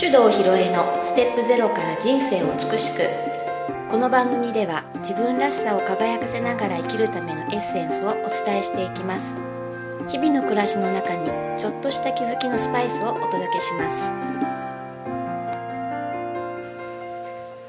手動ひろえのステップゼロから人生を美しく。この番組では自分らしさを輝かせながら生きるためのエッセンスをお伝えしていきます。日々の暮らしの中にちょっとした気づきのスパイスをお届けします。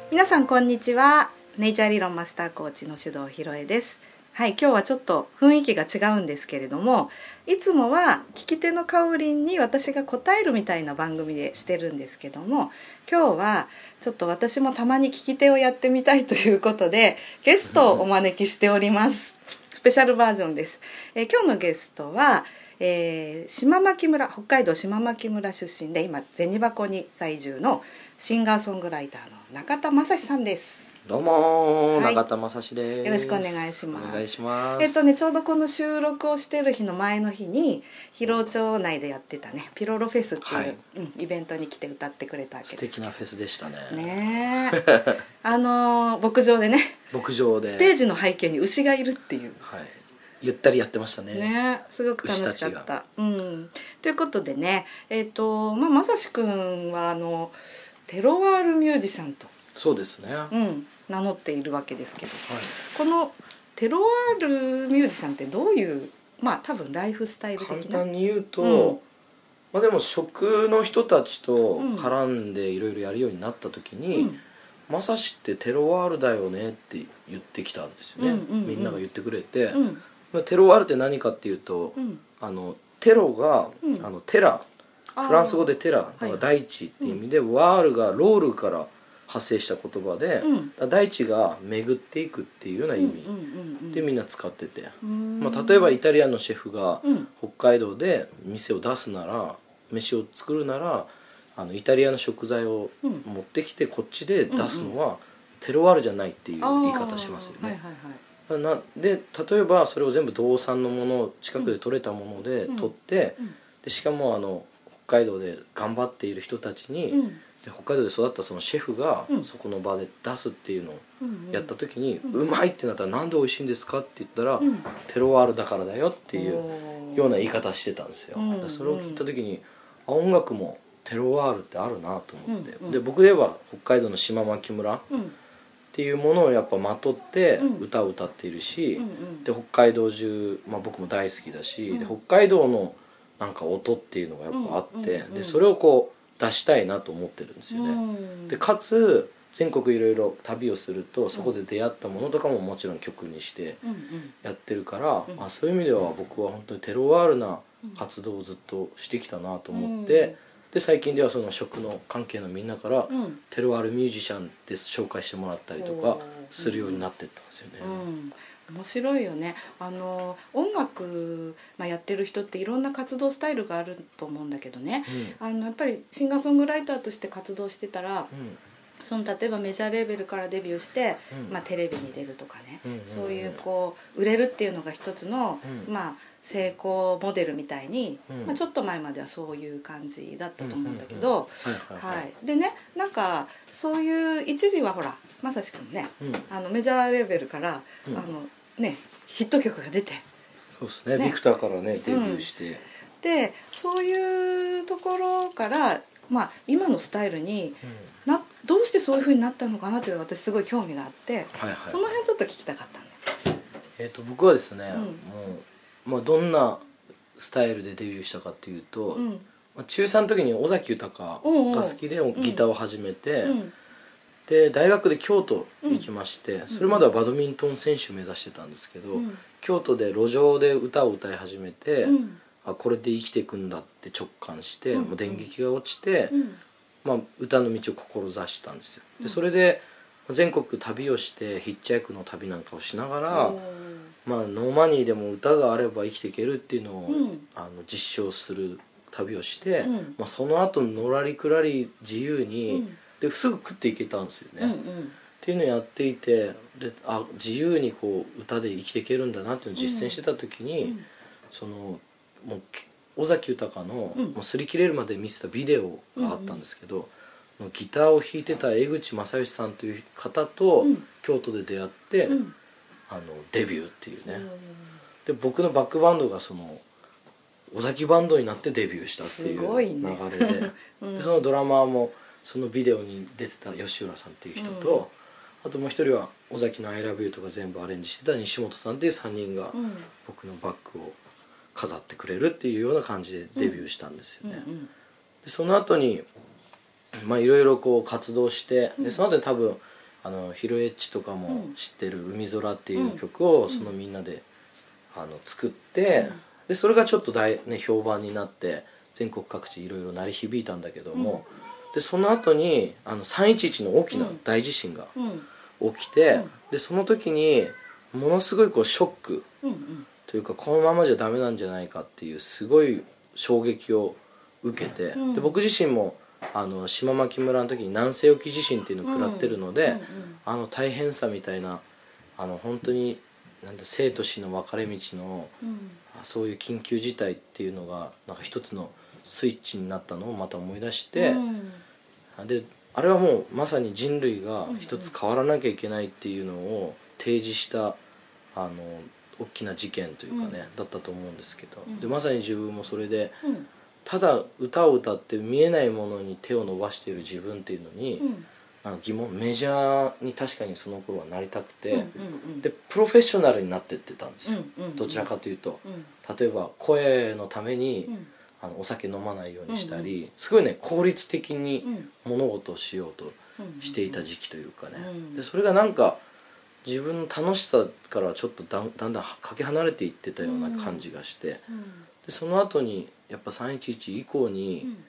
皆さんこんにちは。ネイチャー理論マスターコーチの手動ひろえです。はい今日はちょっと雰囲気が違うんですけれどもいつもは聞き手のかおりんに私が答えるみたいな番組でしてるんですけども今日はちょっと私もたまに聞き手をやってみたいということでゲストをお招きしております。スペシャルバージョンです、えー今日のゲストはえー島牧村北海道島牧村出身で今銭箱に在住のシンガーソングライターの中田正史さんです。どうもー、はい中田正史です。よろしくお願いしますお願いします。えっとねちょうどこの収録をしてる日の前の日に広尾町内でやってたねピロロフェスっていう、はいうん、イベントに来て歌ってくれたわけ素です敵なフェスでしたね。ねえ あのー牧場でね牧場で。ステージの背景に牛がいるっていうはい。ゆったりやってましたね。ねすごく楽しか牛たた。うん、ということでねえっ、とまあまさしくんはあのテロワールミュージシャンと、そうですね。はい。うん、名乗っているわけですけどこのテロワールミュージシャンってどういうまあ多分ライフスタイル簡的な？単に言うと、うん。まあでも食の人たちとうん。絡んでいろいろやるようになった時に、うん。まさしってテロワールだよねって言ってきたんですよね。うんうんうん。みんなが言ってくれて、うん。まあテロワールって何かっていうと、うん。あのテロが、うん。あのテラ。フランス語でテラ。はい。ら大地っていう意味で、ワールがロールから派生した言葉で、うん。大地が巡っていくっていうような意味。でみんな使ってて、うん。まあ、例えばイタリアンのシェフがうん。北海道で店を出すなら飯を作るならあのイタリアの食材をうん。持ってきてこっちで出すのはテロワールじゃないっていう言い方しますよね。なで例えばそれを全部道産のものを近くで取れたものでうん。取って、うん。でしかもあの北海道で頑張っている人たちに、うんで北海道で育ったそのシェフがうん。そこの場で出すっていうのをやった時に、ううんまいってなったらなんで美味しいんですかって言ったら、うん。テロワールだからだよっていうような言い方してたんですよ、それを聞いた時にあ音楽もテロワールってあるなと思って、で僕では北海道の島牧村っうん。ていうものをやっぱまとってうん。歌を歌っているし、で北海道中、まあ、僕も大好きだし、うん。で北海道のなんか音っていうのがやっぱあって、でそれをこう出したいなと思ってるんですよね。うん。でかつ全国いろいろ旅をするとそこで出会ったものとかももちろん曲にしてやってるから、うん。あそういう意味では僕は本当にテロワールな活動をずっとしてきたなと思って、うん。で最近ではその食の関係のみんなから、うん。テロワールミュージシャンで紹介してもらったりとかするようになってったんですよね。うん、面白いよね。あの音楽、まあ、やってる人っていろんな活動スタイルがあると思うんだけどね。あのやっぱりシンガーソングライターとして活動してたらうん。その例えばメジャーレーベルからデビューして、うん。まあ、テレビに出るとかね、うんうんうん。そういうこう売れるっていうのが一つの、うん。まあ、成功モデルみたいに、うん。まあ、ちょっと前まではそういう感じだったと思うんだけど。でねなんかそういう一時はほらまさしくんねうん。あのメジャーレベルから、うん。あのねヒット曲が出て。そうですね。ね。ビクターからねデビューして、でそういうところから、まあ、今のスタイルにうん。などうしてそういうふうになったのかなっていうのが私すごい興味があって、はいはい。その辺ちょっと聞きたかったんだよ。えー、と僕はですね、うん。もう、まあ、どんなスタイルでデビューしたかっていうと、うん。まあ、中3の時に尾崎豊が好きでギターを始めて、うんで大学で京都行きまして、それまではバドミントン選手目指してたんですけど、うん。京都で路上で歌を歌い始めて、うん。あこれで生きていくんだって直感して、うん。もう電撃が落ちて、うん。まあ、歌の道を志したんですよ。でそれで全国旅をしてヒッチハイクの旅なんかをしながら、まあ、 no money でも歌があれば生きていけるっていうのを、うん。あの実証する旅をして、うん。まあ、その後のらりくらり自由に、うんですぐ食っていけたんですよね。うんっていうのをやっていてであ自由にこう歌で生きていけるんだなっていうのを実践してた時に、うん。そのもうき尾崎豊の、うん。もう擦り切れるまで見せたビデオがあったんですけど、もうギターを弾いてた江口正義さんという方とうん。京都で出会って、うん。あのデビューっていうね、うんで僕のバックバンドがその尾崎バンドになってデビューしたっていうすごいね。流れで,、でそのドラマーもそのビデオに出てた吉浦さんっていう人と、あともう一人は尾崎の「ILOVEYOU」とか全部アレンジしてた西本さんっていう3人がうん。僕のバッグを飾ってくれるっていうような感じでデビューしたんですよね。うんでその後にまあいろいろこう活動して、でその後に多分あのヒロエッチとかも知ってる「海空」っていう曲をそのみんなで、あの作って、でそれがちょっと大、ね、評判になって全国各地いろいろ鳴り響いたんだけども、でその後にあの311の大きな大地震がうん。起きて、でその時にものすごいこうショックというかこのままじゃダメなんじゃないかっていうすごい衝撃を受けて、うんで僕自身もあの島牧村の時に南西沖地震っていうのを食らってるので、あの大変さみたいなあの本当になんだ生と死の分かれ道のそういう緊急事態っていうのがなんか一つのスイッチになったのをまた思い出して、うん。であれはもうまさに人類が一つ変わらなきゃいけないっていうのを提示したあの大きな事件というかね、だったと思うんですけど、でまさに自分もそれでうん。ただ歌を歌って見えないものに手を伸ばしている自分っていうのに、うん。なんか疑問メジャーに確かにその頃はなりたくて、うんうんでプロフェッショナルになってってたんですよ、うんうん。どちらかというと、うん。例えば声のために、うんあのお酒飲まないようにしたり、すごいね効率的にうん。物事をしようとうんしていた時期というかね、うん。でそれがなんか自分の楽しさからちょっとだんだんだんかけ離れていってたような感じがして、うん。でその後にやっぱ311以降に、うん。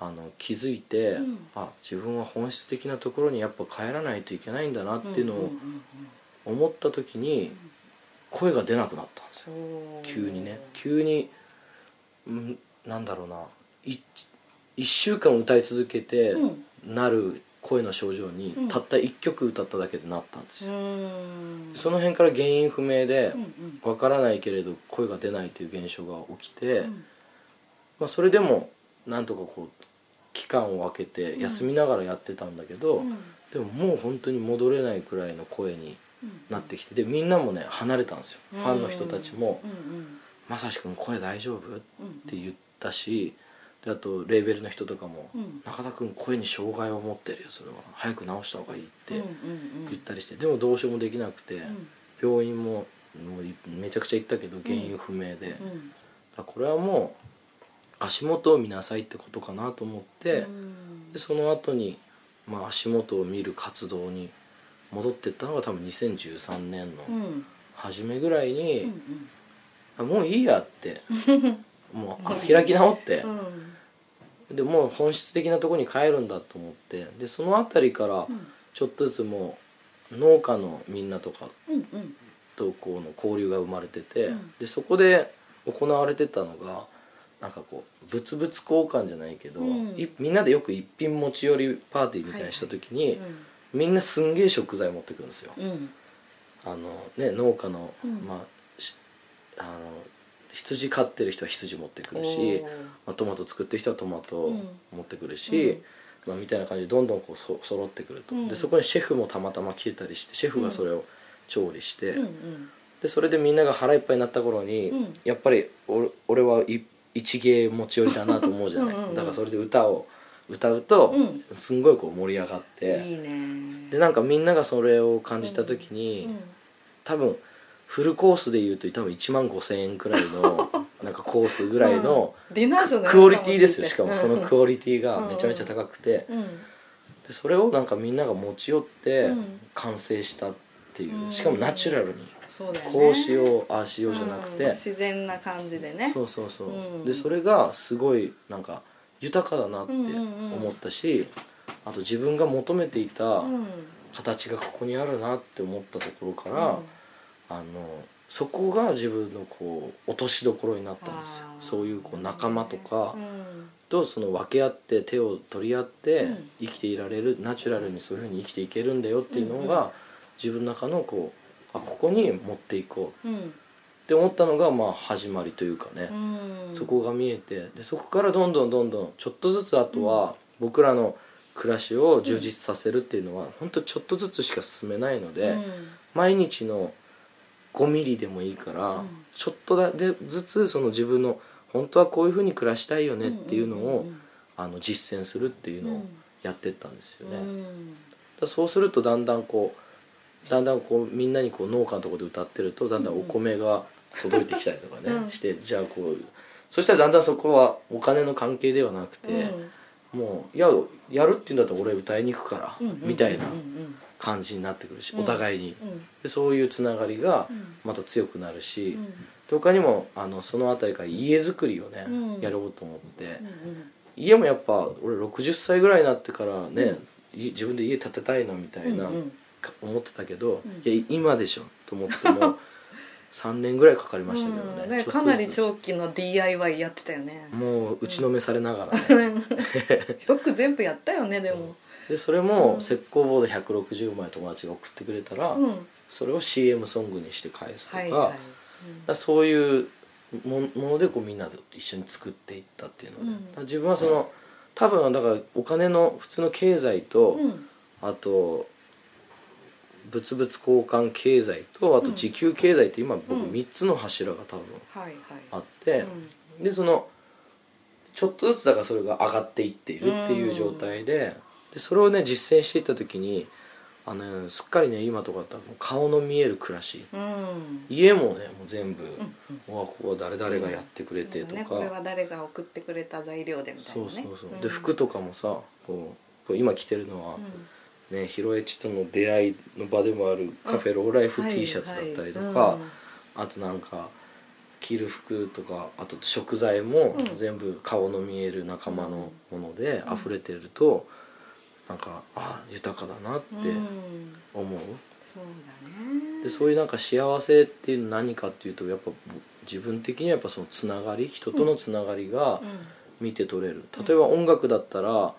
あの気づいて、うん。あ自分は本質的なところにやっぱ帰らないといけないんだなっていうのをんん思った時に声が出なくなったんですよ。う。ん急にね。急に、うん、なんだろうな。い1週間歌い続けてうん。なる声の症状に、うん。たった1曲歌っただけでなったんですうよ、ん。その辺から原因不明でわからないけれど声が出ないという現象が起きて、うん。まあ、それでもなんとかこう期間を空けて休みながらやってたんだけど、うん。でももう本当に戻れないくらいの声になってきてでみんなもね離れたんですよ、ファンの人たちも。うんうん「まさしくん声大丈夫?」ってうん言ったしであとレーベルの人とかもうん「中田君声に障害を持ってるよそれは。早く治した方がいい」って言ったりしてでもどうしようもできなくて、ん。病院ももういめちゃくちゃ行ったけど原因不明で、うん。らこれはもう足元を見なさいってことかなと思って、うん。でその後にまあ足元を見る活動に戻ってったのが多分2013年のうん。初めぐらいに、もういいやって もうあ開き直って。う、ん。でもう本質的なところに帰るんだと思って。でその辺りからちょっとずつもう農家のみんなとかうんうんとこうの交流が生まれてて、うん。でそこで行われてたのがなんかこう物々交換じゃないけど、うん。いみんなでよく一品持ち寄りパーティーみたいにした時に、みんなすんげえ食材持ってくるんですよ。うん。あのね農家の、うん。まあしあの羊飼ってる人は羊持ってくるしまあ、トマト作ってる人はトマトうん。持ってくるし、まあ、みたいな感じでどんどんこうそ揃ってくると、うん。でそこにシェフもたまたま来てたりしてシェフがそれを調理して、でそれでみんなが腹いっぱいになった頃に、うん。やっぱり俺俺はい一芸持ち寄りだなと思うじゃない。うん。だからそれで歌を歌うと、うん。すんごいこう盛り上がって。いいね。でなんかみんながそれを感じた時に、うん。多分フルコースでいうと多分1万5,000円くらいの なんかコースぐらいのクオリティですよ。しかもそのうん。クオリティがめちゃめちゃ高くて。うん。でそれをなんかみんなが持ち寄ってうん。完成したっていう。うん。しかもナチュラルに。こうしようああしようじゃなくうん。て自然な感じでね。そうそうそう。うん。でそれがすごいなんか豊かだなって思ったしあと自分が求めていたうん。形がここにあるなって思ったところからあのそこが自分のこう落としどころになったんですよ。そういうこう仲間とかうん。とその分け合って手を取り合ってうん。生きていられるナチュラルにそういうふうに生きていけるんだよっていうのが自分の中のこうあここに持っていこう。うん。って思ったのがまあ始まりというかね、うん。そこが見えてでそこからどんどんどんどんちょっとずつあとは僕らの暮らしを充実させるっていうのは本当ちょっとずつしか進めないので、うん。毎日の5ミリでもいいから、うん。ちょっとだでずつその自分の本当はこういうふうに暮らしたいよねっていうのを、うんうんうんあの実践するっていうのをうん。やってったんですよね。うん。だそうするとだんだんこうだんだんこうみんなにこう農家のところで歌ってるとだんだんお米が届いてきたりとかね、うん。してじゃあこうそしたらだんだんそこはお金の関係ではなくて、もういややるって言うんだったら俺歌いに行くから、うんみたいなうんうん感じになってくるし、うん。お互いに。うん。でそういうつながりがうん。また強くなるし、他にもあのその辺りから家づくりをね、うん。やろうと思って、うん家もやっぱ俺60歳ぐらいになってからね、い自分で家建てたいなみたいな、思ってたけど、うん。いや今でしょと思っても 3年ぐらいかかりましたけどね,うん。ねちょっとずつ。かなり長期の DIY やってたよね。もう打ちのめされながらね、よく全部やったよねでもでそれも石膏ボード160枚友達が送ってくれたら、うん。それを CM ソングにして返すとか,、はいはい。だからそういうもものでこうみんなで一緒に作っていったっていうので、自分はその多分だからお金の普通の経済と、あと物々交換経済とあと時給経済って今僕うん。3つの柱が多分あって、でそのちょっとずつだからそれが上がっていっているっていう状態で,、でそれをね実践していった時にあのすっかりね今とかだったらもう顔の見える暮らし。うん。うん家もねもう全部、うんうわここは誰々がやってくれてとか、そうだね。これは誰が送ってくれた材料でみたいなね。そうそうそう、ん。で服とかもさこう今着てるのは、ね、ヒロエチとの出会いの場でもあるカフェローライフ T シャツだったりとか、はいはいあとなんか着る服とかあと食材もうん。全部顔の見える仲間のものでうん溢れてると、なんかあ豊かだなってうん。思う、そうだね。でそういうなんか幸せっていうの何かっていうとやっぱ自分的にはやっぱそのつながり人とのつながりが見て取れる、例えば音楽だったら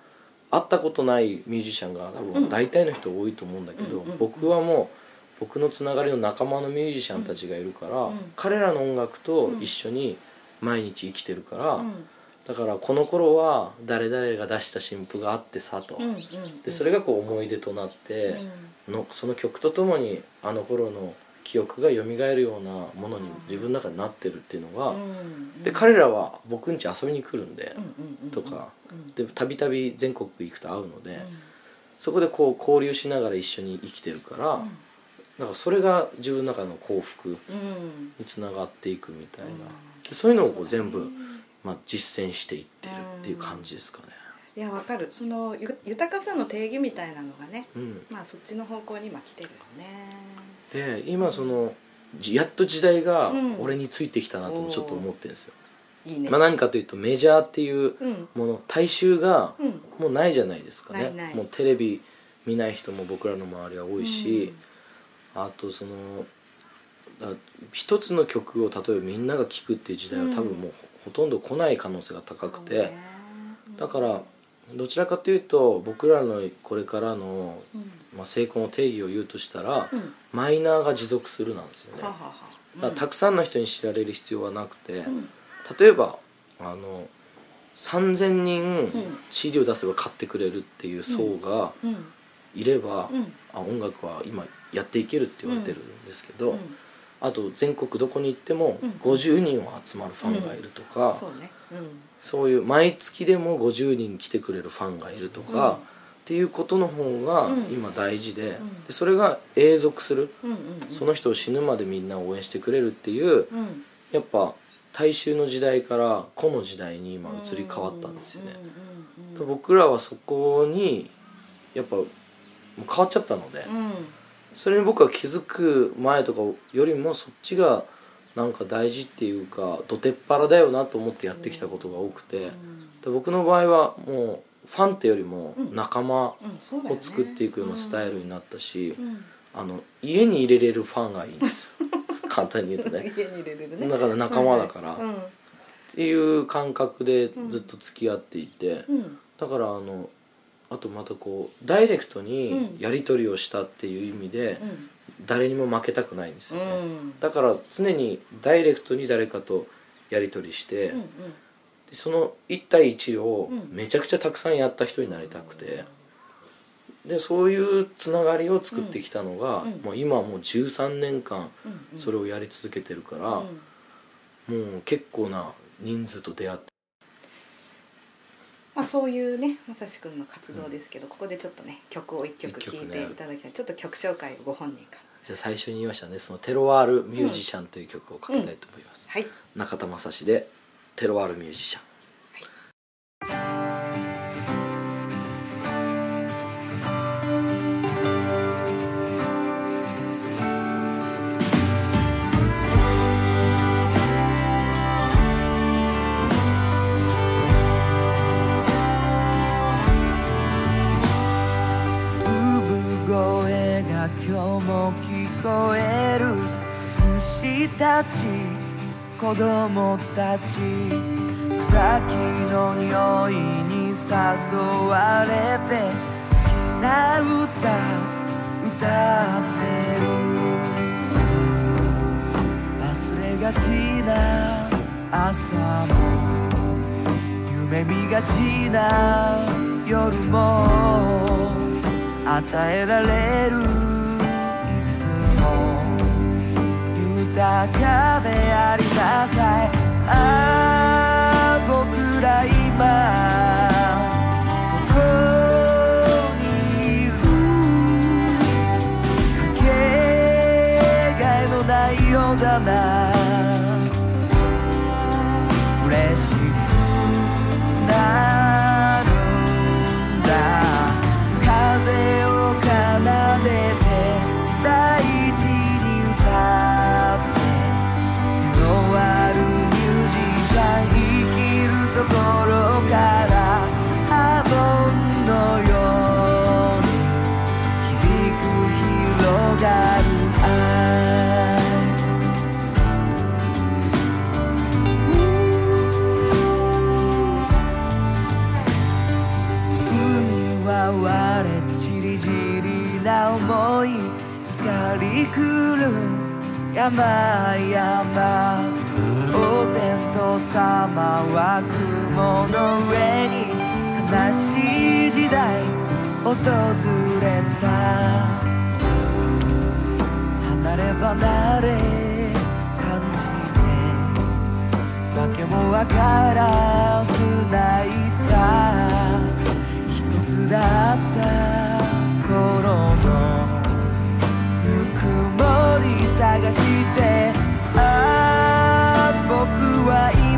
会ったことないミュージシャンが多うん。分大体の人多いと思うんだけど、うんうん僕はもう僕のつながりの仲間のミュージシャンたちがいるから、うん。彼らの音楽と一緒に毎日生きてるから、うんだからこの頃は誰々が出した新譜があってさと、うんうんでそれがこう思い出となって、のその曲とともにあの頃の記憶が蘇るようなものに自分の中になってるっていうのが、うんで彼らは僕ん家遊びに来るんで、うんうんうんとか。うんでたびたび全国行くと会うので、うん。そこでこう交流しながら一緒に生きてるから、うん。だからそれが自分の中の幸福うん。につながっていくみたいな、そういうのをこう全部、まあ、実践していってるっていう感じですかね。いやわかる。そのゆ豊かさの定義みたいなのがねうん、まあそっちの方向に今来てるよね。で今そのじやっと時代がうん。俺についてきたなともちょっと思ってるんですよ。いいね。まあ、何かというとメジャーっていううん。もの大衆がうん。もうないじゃないですかね。ないない。もうテレビ見ない人も僕らの周りは多いし、あとそのだ一つの曲を例えばみんなが聴くっていう時代は多分もうほとんど来ない可能性が高くて、ね。だからどちらかというと僕らのこれからの、うん。まあ、成功の定義を言うとしたら、うん。マイナーが持続するなんですよね。ははは。だからたくさんの人に知られる必要はなくて、うん。例えばあの3,000人ん。CD を出せば買ってくれるっていう層がうん。いれば、うん。あ音楽は今やっていけるって言われてるんですけど、うんあと全国どこに行ってもうん50人は集まるファンがいるとか、そうね。うん。そういう毎月でも50人来てくれるファンがいるとか、うん。っていうことの方がうん。今大事で,、ん。でそれが永続する、その人を死ぬまでみんな応援してくれるっていううん。やっぱ大衆の時代から個の時代に今移り変わったんですよね、僕らはそこにやっぱ変わっちゃったので、うんそれに僕は気づく前とかよりもそっちがなんか大事っていうかどてっぱらだよなと思ってやってきたことが多くて、で僕の場合はもうファンってよりも仲間を作っていくようなスタイルになったし、うん。あの家に入れれるファンがいいんですよ。簡単に言うとね。家に入れれるね。だから仲間だから、うん。っていう感覚でずっと付き合っていて、うん。だからあのあとまたこうダイレクトにうん。やり取りをしたっていう意味で、うん。誰にも負けたくないんですよね、うん。だから常にダイレクトに誰かとやり取りして、うんでその1対1をうん。めちゃくちゃたくさんやった人になりたくて、でそういうつながりを作ってきたのが、うん。もう今はもう13年間うんうん。それをやり続けてるから、うん。もう結構な人数と出会ってまあ、そういうねまさしくんの活動ですけど、ここでちょっとね曲を一曲聴いていただきたい、ちょっと曲紹介をご本人から。じゃあ最初に言いましたねそのテロワールミュージシャンという曲をかけたいと思います、はい。中田雅史でテロワールミュージシャンち子供たち草木の匂いに誘われて好きな歌歌ってる。忘れがちな朝も夢見がちな夜も与えられるだけでありなさい。思い怒り来る山々お天道様は雲の上に悲しい時代訪れた。離れ離れ感じて。わけもわからず泣いた。一つだった頃の探して。ああ僕は今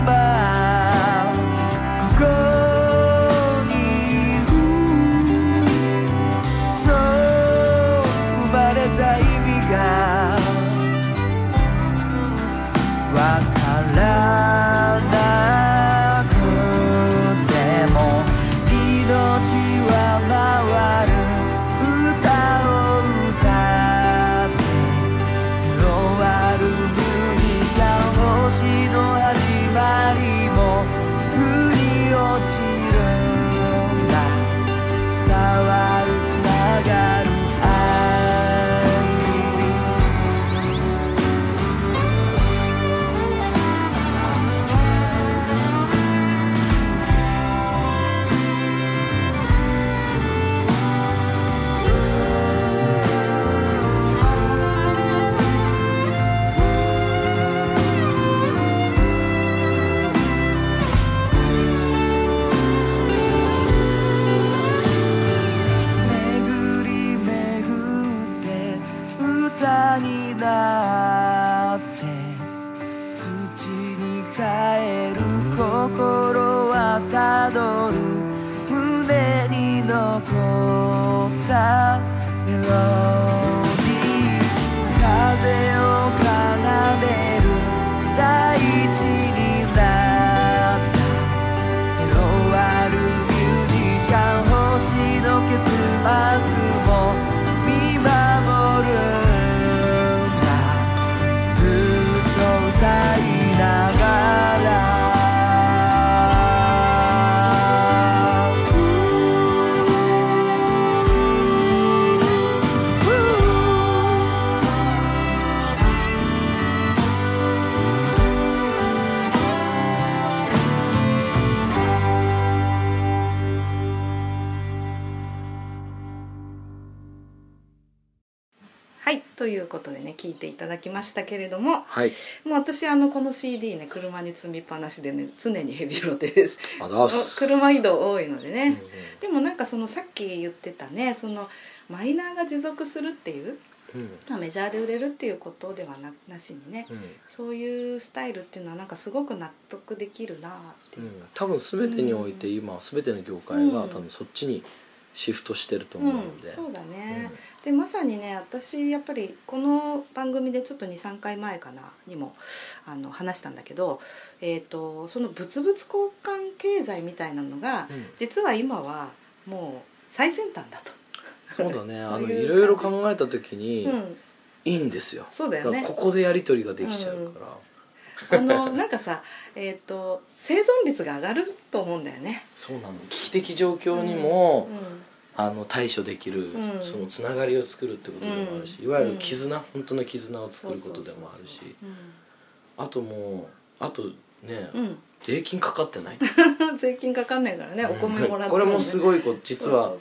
ていただきましたけれどもはい。もう私あのこの CD ね車に積みっぱなしでね常にヘビロテです。車移動多いのでね、うんうん。でもなんかそのさっき言ってたねそのマイナーが持続するっていう、うん。まあ、メジャーで売れるっていうことではななしにね、うん。そういうスタイルっていうのはなんかすごく納得できるなっていう。か、多分全てにおいて今全ての業界がうん多分そっちにシフトしてるとうん思うので、そうだね、でまさにね私やっぱりこの番組でちょっと23回前かなにもあの話したんだけど、えー、とその物々交換経済みたいなのが、うん。実は今はもう最先端だと。そうだね。あのいろいろ考えた時にうん。いいんですよ、そうだよね。ここでやり取りができちゃうから、あのなんかさ、えー、と生存率が上がると思うんだよね。そうなの。危機的状況にも、うんあの対処できる、うん。そのつながりを作るってことでもあるし、うん。いわゆる絆、本当の絆を作ることでもあるしあともうあとね、うん。うん税金かかってない。税金かかんないからね、お米もらってこれもすいごいこう実は。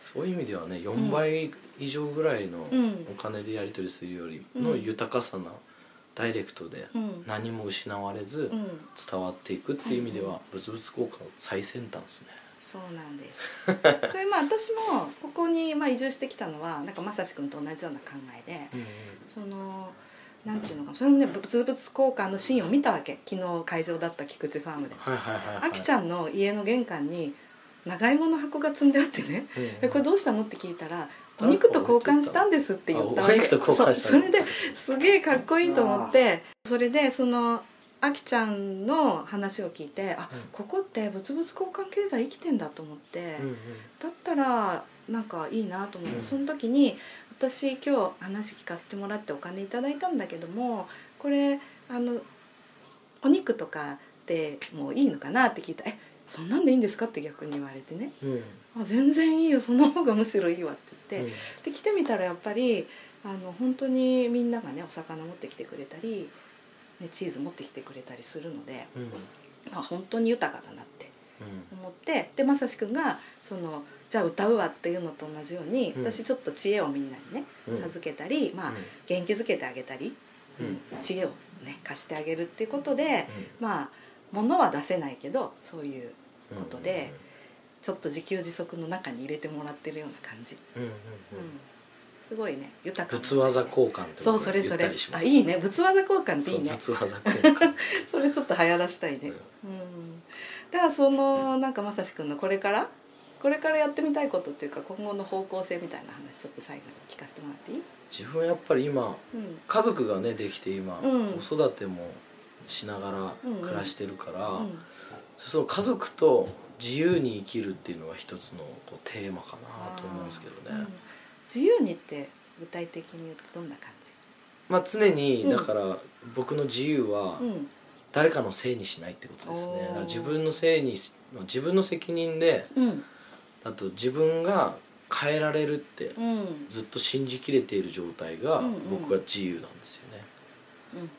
そういう意味ではね4倍以上ぐらいのうん。お金でやり取りするよりのうん豊かさなダイレクトでうん何も失われずうん伝わっていくっていう意味では物々交換最先端ですね。そうなんです。それまあ私もここにまあ移住してきたのはなんかまさしくんと同じような考えで、そのなんていうのかなそれもね物々交換のシーンを見たわけ昨日会場だった菊池ファームで。はいはいはいはい。あきちゃんの家の玄関に長芋の箱が積んであってねうんうん「えこれどうしたの?」って聞いたら「お肉と交換したんです」って言ったそうそれですげえかっこいいと思ってそれでそのあきちゃんの話を聞いてあうん。ここって物々交換経済生きてんだと思って、うんうん。だったらなんかいいなと思って、うん。その時に私今日話聞かせてもらってお金いただいたんだけどもこれあのお肉とかってもういいのかなって聞いた。ら「えそんなんでいいんですか?」って逆に言われてね。うん「あ全然いいよ。その方がむしろいいわ」って言って、うん。で来てみたらやっぱりあの本当にみんながねお魚持ってきてくれたり、ね、チーズ持ってきてくれたりするので、うん。あ本当に豊かだなってうん。思って。でまさしくんがそのじゃあ歌うわっていうのと同じように、うん。私ちょっと知恵をみんなにね、うん。授けたり、まあうん。元気づけてあげたり、うん。うん知恵をね貸してあげるっていうことで、まあ物は出せないけどそういうことで、ちょっと自給自足の中に入れてもらってるような感じ、うんうんうん。うん。すごいね。豊かな。物技交換ってそうそれそれ。あいいね。物技交換っていいね。そう物技交換。それちょっと流行らしたいね、うん、だからそのなんかまさしくんのこれから？これからやってみたいことっていうか今後の方向性みたいな話ちょっと最後に聞かせてもらっていい、自分はやっぱり今うん。家族がねできて今、うん。子育てもしながら暮らしてるから、うんその家族と自由に生きるっていうのが一つのこうテーマかなと思うんですけどね、うん。自由にって具体的に言うとどんな感まあ常にうん。だから僕の自由はじ、うん。誰かのせいにしないってことですね。自分のせいにし自分の責任でうん。あと自分が変えられるってうん。ずっと信じきれている状態がうんうん。僕は自由なんですよね、うん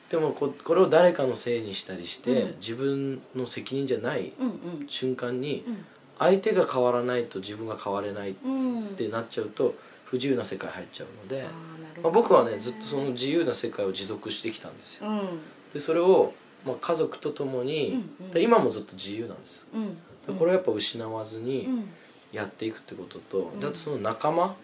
でもここれを誰かのせいにしたりして、うん。自分の責任じゃないうん瞬間にうん。相手が変わらないと自分が変われないっうん。うんてなっちゃうと不自由な世界入っちゃうので、あーなるまあ、僕はねずっとその自由な世界を持続してきたんですよ。うん。でそれを、まあ、家族と共に、うんうん。で今もずっと自由なんです。うん。でこれをやっぱ失わずうにん。やっていくってことと、ん。であとその仲間。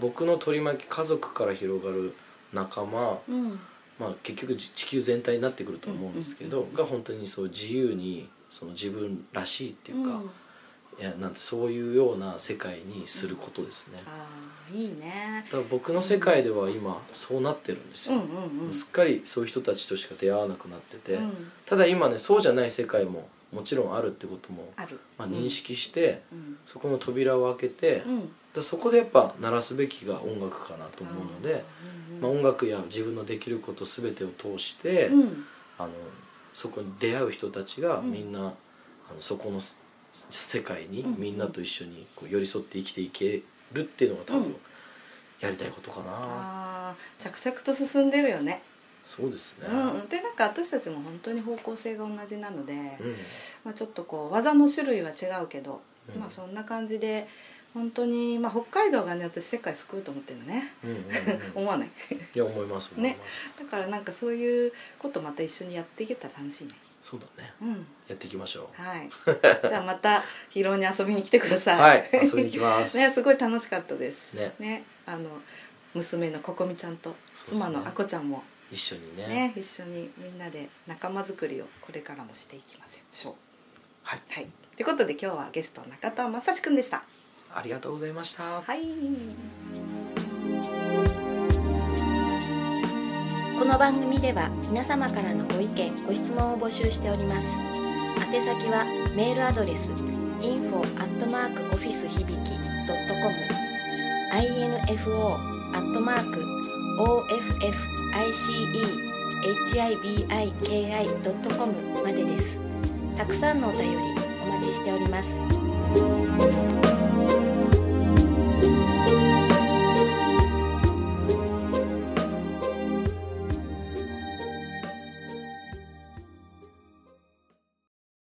僕の取り巻き家族から広がる仲間、うんまあ、結局じ地球全体になってくると思うんですけど、うんが本当にそう自由にその自分らしいっていうか、うん。いやなんてそういうような世界にすることですね、ああいいね。だ僕の世界では今そうなってるんですよ、うんうんうんすっかりそういう人たちとしか出会わなくなってて、うん。ただ今ねそうじゃない世界ももちろんあるってことも、ある。まあ、認識して、うん。そこの扉を開けて、そこでやっぱ鳴らすべきが音楽かなと思うので、うんまあ、音楽や自分のできること全てを通して、うん。あのそこに出会う人たちがうん。みんな、あのそこのす世界にうん。みんなと一緒にこう寄り添って生きていけるっていうのが多分、うん。やりたいことかな、あー着々と進んでるよね。そうですね、うんうん。でなんか私たちも本当に方向性が同じなので、うん。まあ、ちょっとこう技の種類は違うけど、うん。まあそんな感じで本当にまあ北海道がね私世界救うと思ってるのね。うんうんうん 思わない？いや思いますね。だからなんかそういうことまた一緒にやっていけたら楽しいね。そうだね。うん。やっていきましょはい。じゃあまた広尾に遊びに来てくだうさい。はい遊びに行きます。ねすごい楽しかったです。ね。あの娘のここみちゃんと妻のあこちゃんも。一緒にね。ね一緒にみんなで仲間作りをこれからもしていきましょうはい。はい。ということで今日はゲスト中田正史くんでしたありがとうございました。はい。この番組では皆様からのご意見ご質問を募集しております。宛先はメールアドレス info office 響き .com info officehibiki.com までです。たくさんのお便りお待ちしております。